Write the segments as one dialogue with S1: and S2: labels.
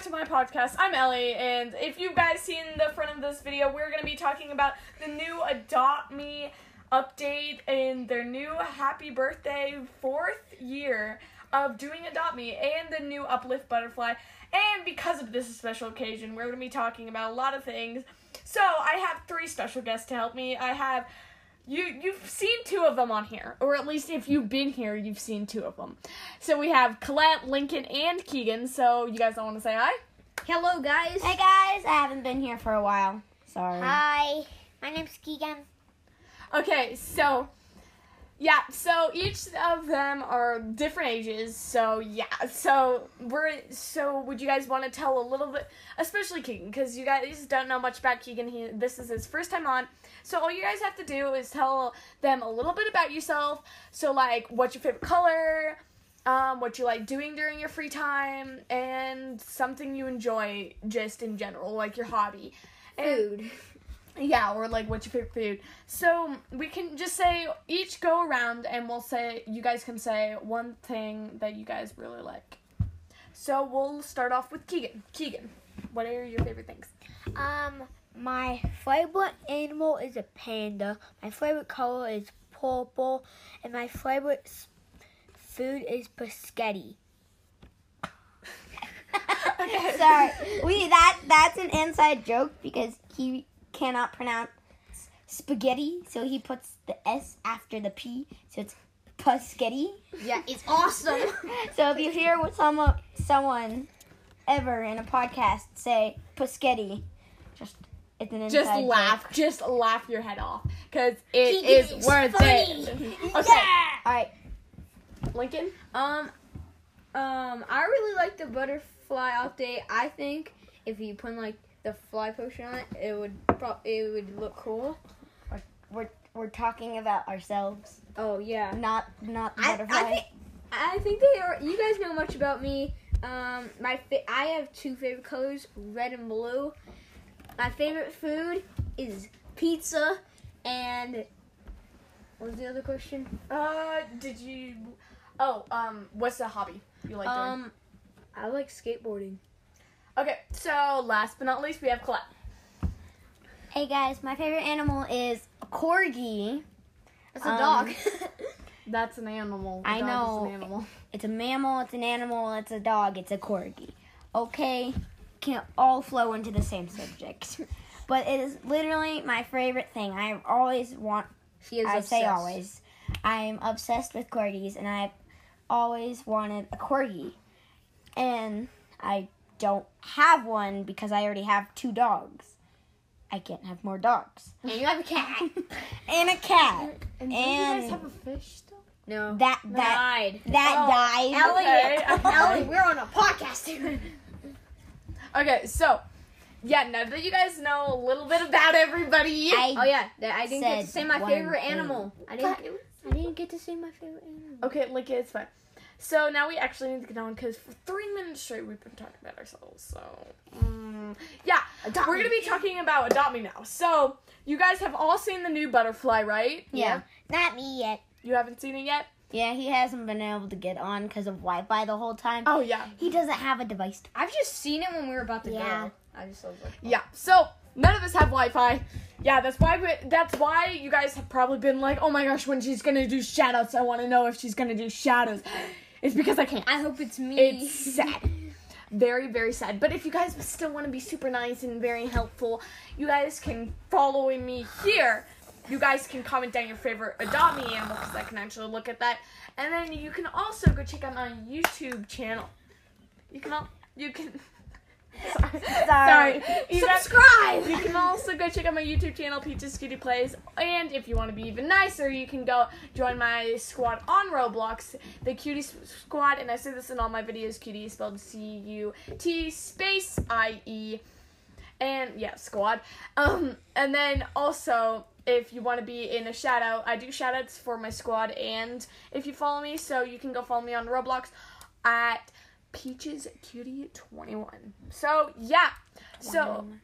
S1: back to my podcast. I'm Ellie, and if you guys seen the front of this video, we're gonna be talking about the new Adopt Me update and their new happy birthday fourth year of doing Adopt Me and the new Uplift Butterfly. And because of this special occasion, we're gonna be talking about a lot of things. So I have three special guests to help me. I have you you've seen two of them on here, or at least if you've been here, you've seen two of them. So we have Colette, Lincoln, and Keegan. So you guys don't want to say hi?
S2: Hello, guys.
S3: Hey guys, I haven't been here for a while. Sorry.
S2: Hi. My name's Keegan.
S1: Okay, so yeah, so each of them are different ages. So yeah, so we're so would you guys want to tell a little bit, especially Keegan, because you guys don't know much about Keegan. He this is his first time on. So all you guys have to do is tell them a little bit about yourself. So like, what's your favorite color? Um, what you like doing during your free time, and something you enjoy just in general, like your hobby. And-
S2: Food.
S1: Yeah, or like what's your favorite food. So we can just say each go around and we'll say you guys can say one thing that you guys really like. So we'll start off with Keegan. Keegan, what are your favorite things?
S2: Um, my favorite animal is a panda. My favorite color is purple, and my favorite food is biscotti.
S3: Sorry. We that that's an inside joke because he cannot pronounce spaghetti, so he puts the S after the P, so it's Pusketty.
S2: Yeah, it's awesome.
S3: So if you hear what someone someone ever in a podcast say Pusketty, just it's an inside
S1: Just
S3: joke.
S1: laugh, just laugh your head off, cause it
S2: Keegan
S1: is
S2: is
S1: worth
S2: funny.
S1: it. Okay,
S3: All right.
S1: Lincoln.
S4: Um, um, I really like the butterfly update. I think if you put like the fly potion on it, it would pro- it would look cool.
S3: We're we're talking about ourselves,
S4: Oh yeah.
S3: not not the
S4: I,
S3: butterfly.
S4: I think I think they are. You guys know much about me. Um, my fa- I have two favorite colors, red and blue. My favorite food is pizza, and what was the other question?
S1: Uh, did you? Oh, um, what's the hobby you like doing?
S4: Um, I like skateboarding.
S1: Okay, so last but not least, we have Colette.
S3: Hey guys, my favorite animal is a corgi.
S4: That's a
S3: Um,
S4: dog.
S1: That's an animal.
S3: I
S1: Dog is
S3: know.
S1: an animal.
S3: It's a mammal, it's an animal, it's a dog, it's a corgi. Okay, can't all flow into the same subject. But it is literally my favorite thing. I always want
S4: she is.
S3: I say always. I'm obsessed with corgis and I've always wanted a corgi. And I don't have one because I already have two dogs. I can't have more dogs.
S4: And you have a cat.
S3: And a cat.
S1: And,
S3: And-
S1: you guys have a fish still?
S4: no.
S3: That that
S4: died.
S3: that
S1: Oh,
S3: died.
S1: Elliot. Okay.
S4: Ellie, we're on a podcast here.
S1: Okay, so yeah, now that you guys know a little bit about everybody,
S3: I
S4: Oh yeah, I didn't get to say my favorite
S3: thing.
S4: animal. I didn't. I didn't get to say my favorite animal.
S1: okay, like it's fine. So now we actually need to get on because for three minutes straight we've been talking about ourselves. So mm, yeah,
S4: Adopt
S1: we're gonna be talking about adopt me now. So you guys have all seen the new butterfly, right?
S3: yeah.
S2: Not me yet.
S1: You haven't seen it yet?
S3: Yeah, he hasn't been able to get on because of Wi-Fi the whole time.
S1: Oh yeah,
S3: He doesn't have a device.
S4: I've just seen it when we were about to
S3: Yeah.
S4: go. I just was like,
S1: yeah. So none of us have Wi-Fi. Yeah, that's why. We, that's why you guys have probably been like, "Oh my gosh, when she's gonna do shoutouts, I want to know if she's gonna do shoutouts." It's because I can't.
S4: I hope it's me.
S1: It's sad. Very, very sad. But if you guys still want to be super nice and very helpful, you guys can follow me here. You guys can comment down your favorite Adopt Me animal because I can actually look at that. And then you can also go check out my YouTube channel. You can all, you can. Sorry.
S3: Sorry.
S1: You guys-
S4: Subscribe!
S1: you can also go check out my YouTube channel, Peaches Cutie Plays. And if you want to be even nicer, you can go join my squad on Roblox, the Cutie Squad. And I say this in all my videos Cutie is spelled C U T space I E. And yeah, squad. Um, and then also, if you want to be in a shout out, I do shout outs for my squad. And if you follow me, so you can go follow me on Roblox at Peaches Cutie 21. So yeah. So um,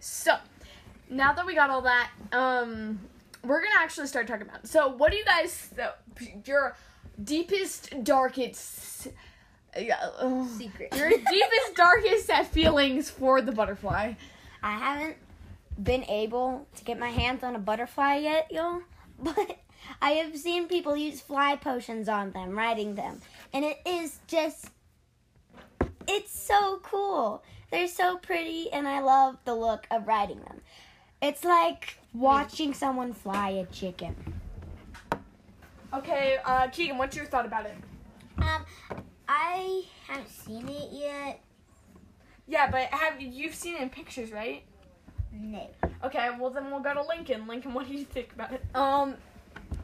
S1: so now that we got all that, um, we're gonna actually start talking about. So, what do you guys? So, your deepest, darkest Yeah.
S4: Secret.
S1: Your deepest, darkest feelings for the butterfly.
S3: I haven't been able to get my hands on a butterfly yet, y'all. But I have seen people use fly potions on them, riding them. And it is just. It's so cool. They're so pretty, and I love the look of riding them. It's like watching someone fly a chicken.
S1: Okay, uh, Keegan, what's your thought about it?
S2: Um, I haven't seen it yet.
S1: Yeah, but have you've seen it in pictures, right?
S2: No.
S1: Okay, well then we'll go to Lincoln. Lincoln, what do you think about it?
S4: Um,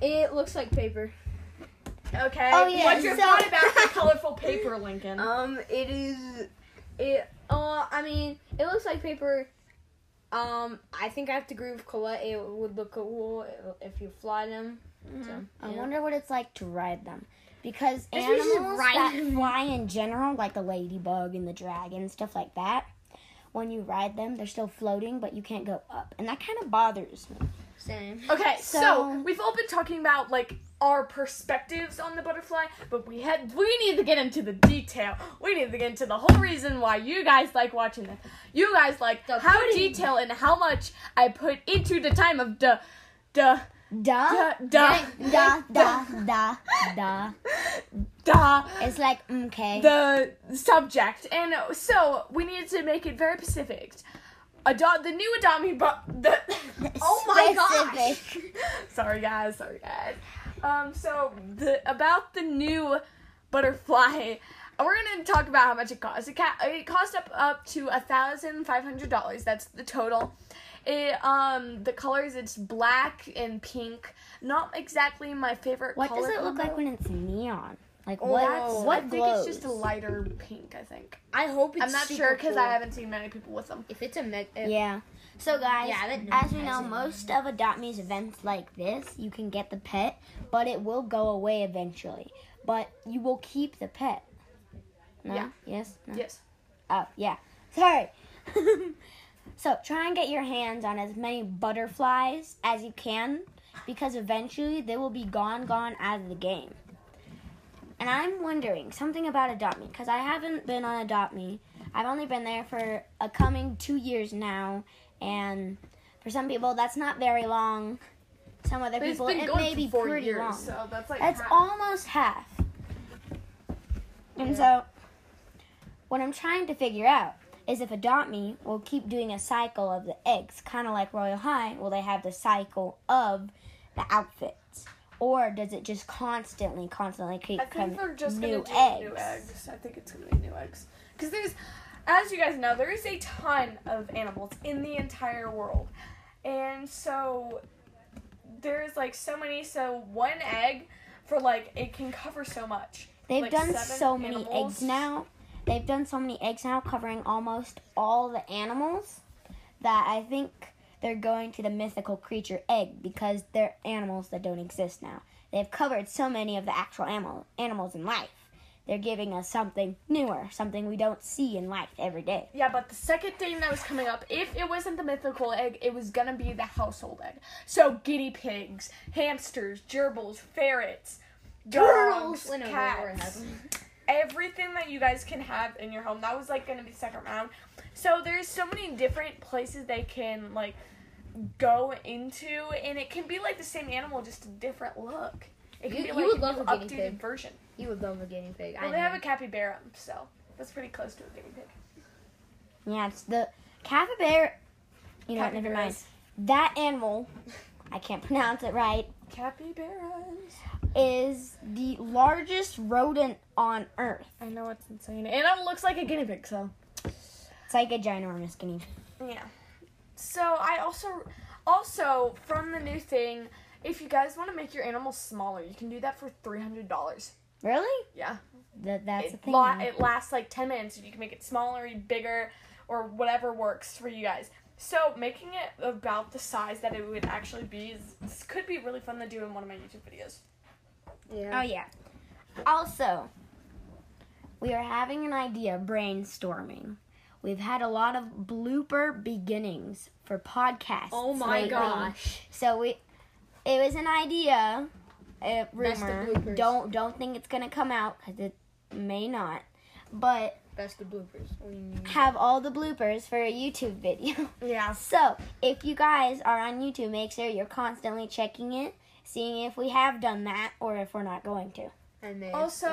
S4: it looks like paper.
S1: Okay.
S3: Oh, yeah,
S1: What's your
S3: so-
S1: thought about the colorful paper, Lincoln?
S4: Um, it is. It. Uh, I mean, it looks like paper. Um, I think I have to agree with Colette. It would look cool if you fly them. So,
S3: I
S4: yeah.
S3: wonder what it's like to ride them. Because
S4: Guess we should
S3: animals
S4: ride
S3: that
S4: them.
S3: fly in general, like the ladybug and the dragon, stuff like that, when you ride them, they're still floating, but you can't go up. And that kind of bothers me.
S4: Same.
S1: Okay, so,
S3: So-
S1: we've all been talking about like our perspectives on the butterfly, but we had we need to get into the detail. We need to get into the whole reason why you guys like watching this. You guys like
S4: The
S1: how
S4: pudding.
S1: detail and how much I put into the time of the the
S3: Duh.
S1: da
S3: Da, da, da, da.
S1: da
S3: It's like, okay.
S1: the subject, and so we needed to make it very specific. Adopt the new adopt me, but the oh my gosh. Sorry guys, sorry guys. Um, so the about the new butterfly, we're gonna talk about how much it costs. It, ca- it cost up up to a thousand five hundred dollars. That's the total. It um the colors it's black and pink. Not exactly my favorite.
S3: What
S1: color
S3: does it look
S1: combo.
S3: like when it's neon? Like,
S1: Oh,
S3: what,
S1: that's-
S3: what
S1: I think it's just a lighter pink. I think.
S4: I hope it's
S1: I'm not
S4: super
S1: sure because
S4: cool.
S1: I haven't seen many people with them.
S4: If it's a me- if-
S3: Yeah. So guys,
S4: Yeah, that
S3: as we know, most of Adopt Me's events like this, you can get the pet, but it will go away eventually. But you will keep the pet. No?
S1: Yeah.
S3: Yes? No?
S1: Yes.
S3: Oh, yeah. Sorry. so try and get your hands on as many butterflies as you can because eventually they will be gone, gone out of the game. And I'm wondering something about Adopt Me because I haven't been on Adopt Me. I've only been there for a coming two years now, and for some people that's not very long. Some other
S1: But
S3: people it may be pretty
S1: years,
S3: long.
S1: so that's like
S3: That's
S1: half.
S3: almost half. And so, what I'm trying to figure out is if Adopt Me will keep doing a cycle of the eggs, kind of like Royal High, will they have the cycle of the outfits? Or does it just constantly, constantly keep
S1: I think
S3: coming
S1: they're just
S3: new
S1: gonna do
S3: eggs?
S1: new eggs. I think it's gonna be new eggs because there's, as you guys know, there is a ton of animals in the entire world, and so there's like so many. So one egg for like it can cover so much.
S3: They've
S1: like
S3: done so many
S1: animals.
S3: eggs now. They've done so many eggs now, covering almost all the animals, that I think they're going to the mythical creature egg because they're animals that don't exist now. They've covered so many of the actual animal, animals in life. They're giving us something newer, something we don't see in life every day.
S1: Yeah, but the second thing that was coming up, if it wasn't the mythical egg, it was gonna be the household egg. So guinea pigs, hamsters, gerbils, ferrets, dogs,
S4: Wait, no, Laura has
S1: cats, everything that you guys can have in your home. That was like gonna be second round. So there's so many different places they can like go into, and it can be like the same animal, just a different look. It can
S4: You-
S1: be like
S4: would
S1: a
S4: love a guinea
S1: updated
S4: pig.
S1: version.
S4: You would love a guinea pig.
S1: Well,
S4: I
S1: they have
S4: know.
S1: a capybara, so that's pretty close to a guinea pig.
S3: Yeah, it's the capybara. You know what? Never mind. That animal, I can't pronounce it right,
S1: Capybaras.
S3: is the largest rodent on Earth.
S1: I know it's insane, and it looks like a guinea pig. So
S3: It's like a ginormous guinea pig.
S1: yeah. So I also, also from the new thing, if you guys want to make your animals smaller, you can do that for three hundred dollars.
S3: Really?
S1: Yeah.
S3: That that's a
S1: It,
S3: thing.
S1: la- it lasts like ten minutes. And you can make it smaller, bigger, or whatever works for you guys. So making it about the size that it would actually be is this could be really fun to do in one of my YouTube videos.
S4: Yeah.
S3: Oh yeah. Also, we are having an idea brainstorming. We've had a lot of blooper beginnings for podcasts.
S4: Oh my
S3: lately.
S4: gosh.
S3: So we, it was an idea, a rumor.
S4: bloopers.
S3: Don't don't think it's gonna come out because it may not. but
S4: That's the bloopers.
S3: have all the bloopers for a YouTube video.
S1: Yeah.
S3: So, if you guys are on YouTube, make sure you're constantly checking it, seeing if we have done that or if we're not going to.
S4: And then
S1: Also,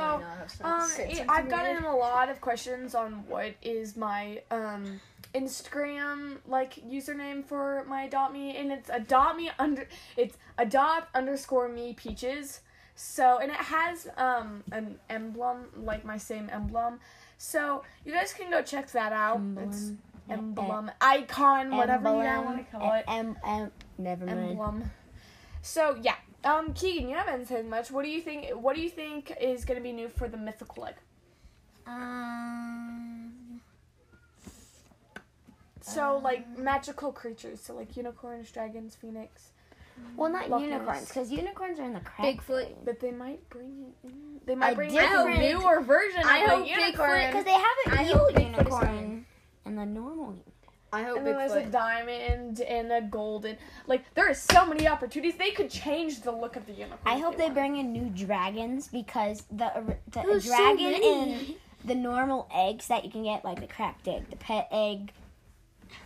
S1: Um, it- I've gotten a lot of questions on what is my um Instagram like username for my adopt me, and it's adopt me under it's adopt underscore me peaches. So and it has um an emblem like my same emblem. So you guys can go check that out. It's emblem, icon, whatever you want to call it.
S3: Em, em, never mind.
S1: Emblem. So yeah, um, Keegan, you haven't said much. What do you think? What do you think is gonna be new for the mythical egg?
S3: Um,
S1: So like magical creatures, so like unicorns, dragons, phoenix.
S3: well, not
S1: Loch
S3: unicorns, because unicorns are in the crap.
S4: Bigfoot.
S1: But they might bring it in. They might
S3: A
S1: bring
S3: different-
S1: a newer version
S4: I
S1: of
S4: hope
S1: a unicorn.
S3: Because they have
S4: I
S3: an
S4: hope
S3: evil
S4: Bigfoot is
S3: unicorn
S4: coming.
S3: and the normal unicorn.
S4: I hope
S1: and then there's a diamond and a golden. Like there are so many opportunities. They could change the look of the unicorn.
S3: I hope they
S1: wanted.
S3: bring in new dragons because the the
S4: There's
S3: dragon
S4: many.
S3: in the normal eggs that you can get, like the cracked egg, the pet egg,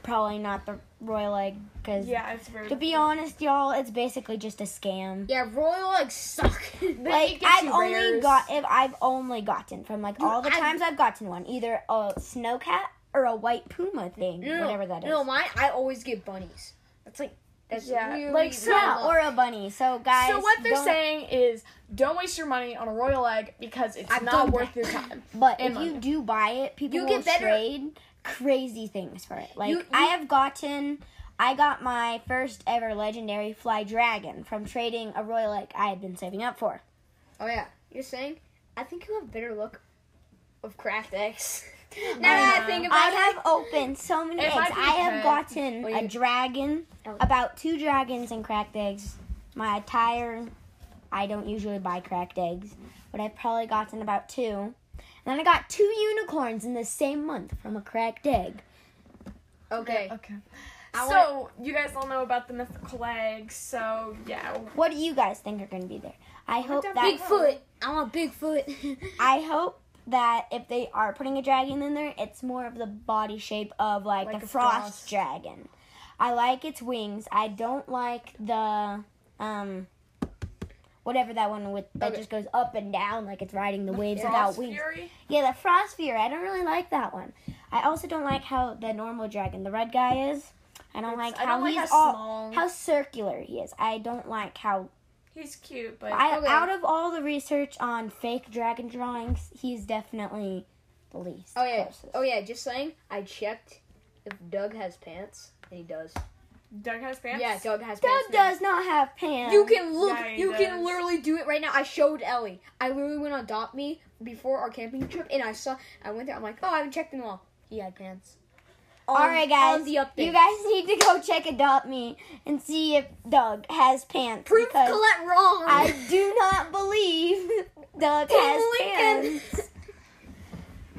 S3: probably not the royal egg. Because
S1: Yeah, it's very.
S3: to be honest, y'all, it's basically just a scam.
S4: Yeah, royal eggs suck.
S3: Like I've only
S1: rares.
S3: got if I've only gotten from like
S4: Dude,
S3: all the
S4: I've-
S3: times I've gotten one, either a snowcat or a white puma thing,
S4: know-
S3: whatever that is.
S4: No, mine. I always get bunnies. That's like that's
S1: Yeah,
S4: really
S1: like, so-
S3: yeah, or a bunny. So guys,
S1: So what they're saying is, don't waste your money on a royal egg because it's
S4: I've
S1: not worth
S4: that.
S1: your time.
S3: But if you do buy it, people
S4: You
S3: will
S4: get better-
S3: trade crazy things for it. Like
S4: You- you-
S3: I have gotten, I got my first ever legendary fly dragon from trading a royal egg I had been saving up for.
S4: Oh yeah, you're saying? I think you have better luck of cracked eggs. now
S1: I
S4: that I think about
S3: I
S4: it,
S3: have opened so many
S1: It
S3: eggs.
S1: might
S3: I have
S1: good.
S3: gotten
S4: Well,
S3: a dragon,
S4: Oh.
S3: about two dragons and cracked eggs. My entire, I don't usually buy cracked eggs, but I've probably gotten about two. And then I got two unicorns in the same month from a cracked egg.
S4: okay.
S1: Okay.
S4: I
S1: so you guys all know about the mythical eggs. So yeah,
S3: What do you guys think are going to be there? I hope
S1: don't
S3: that
S4: Bigfoot. I want Bigfoot.
S3: I hope that if they are putting a dragon in there, it's more of the body shape of like,
S1: Like
S3: the frost,
S1: frost.
S3: dragon. I like its wings. I don't like the um whatever that one with that
S4: Okay.
S3: just goes up and down like it's riding the waves without wings.
S1: Fury.
S3: Yeah, the frost fury. I don't really like that one. I also don't like how the normal dragon, the red guy is. I don't
S1: It's-
S3: like how
S1: don't like
S3: he's
S1: how
S3: all
S1: small.
S3: how circular he is. I don't like how
S1: He's cute, but
S3: I,
S4: Okay.
S3: out of all the research on fake dragon drawings, he's definitely the least.
S4: oh yeah.
S3: closest.
S4: Oh yeah. Just saying. I checked if Doug has pants, and he does.
S1: Doug has pants.
S4: Yeah, Doug has
S3: Doug
S4: pants. now.
S3: does not have pants.
S4: You can look.
S1: Yeah, he
S4: you can literally do it right now. I showed Ellie. I literally went on Adopt Me before our camping trip, and I saw. I went there. I'm like, oh, I haven't checked in a while. He had pants. On,
S3: All right, guys.
S4: On the update.
S3: You guys need to go check Adopt Me and see if Doug has pants.
S4: prove Colette wrong.
S3: I do not believe Doug has pants.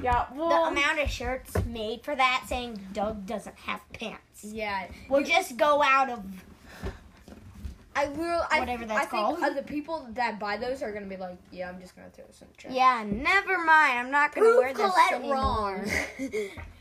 S1: Yeah. well, The
S3: amount of shirts made for that saying Doug doesn't have pants
S4: yeah.
S3: we'll just go out of.
S4: I literally. I,
S3: Whatever
S4: I
S3: that's
S4: think
S3: called.
S4: uh, the people that buy those are gonna be like, yeah, I'm just gonna throw this in the trash.
S3: Yeah, never mind. I'm not gonna
S4: Prove
S3: wear this
S4: Colette
S3: anymore.
S4: wrong.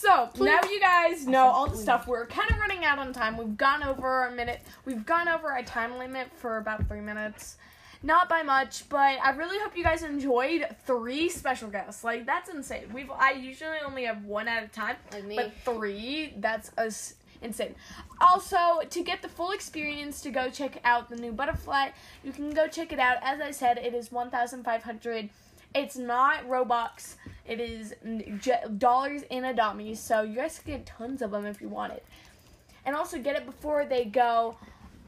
S1: So now you guys know all the stuff. We're kind of running out on time. We've gone over a minute. We've gone over our time limit for about three minutes. Not by much, but I really hope you guys enjoyed three special guests. Like that's insane. We've I usually only have one at a time,
S4: Like
S1: but three that's us insane. Also, to get the full experience, to go check out the new butterfly, you can go check it out. As I said, it is one thousand five hundred. It's not Robux. It is dollars in a Me, so you guys can get tons of them if you want it. And also get it before they go.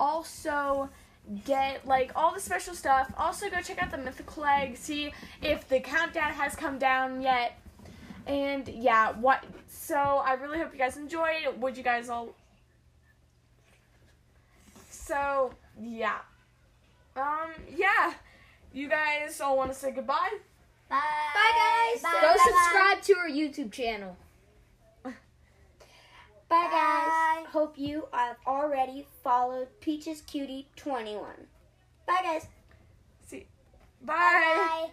S1: Also get like all the special stuff. Also go check out the mythical egg, see if the countdown has come down yet. And yeah, what so I really hope you guys enjoyed. Would you guys all So yeah. Um yeah. You guys all want to say goodbye?
S3: Bye.
S4: Bye guys. Go subscribe to our YouTube channel.
S3: Bye guys. Hope you have already followed Peaches Cutie 21. Bye guys.
S1: See. Bye.
S3: Bye.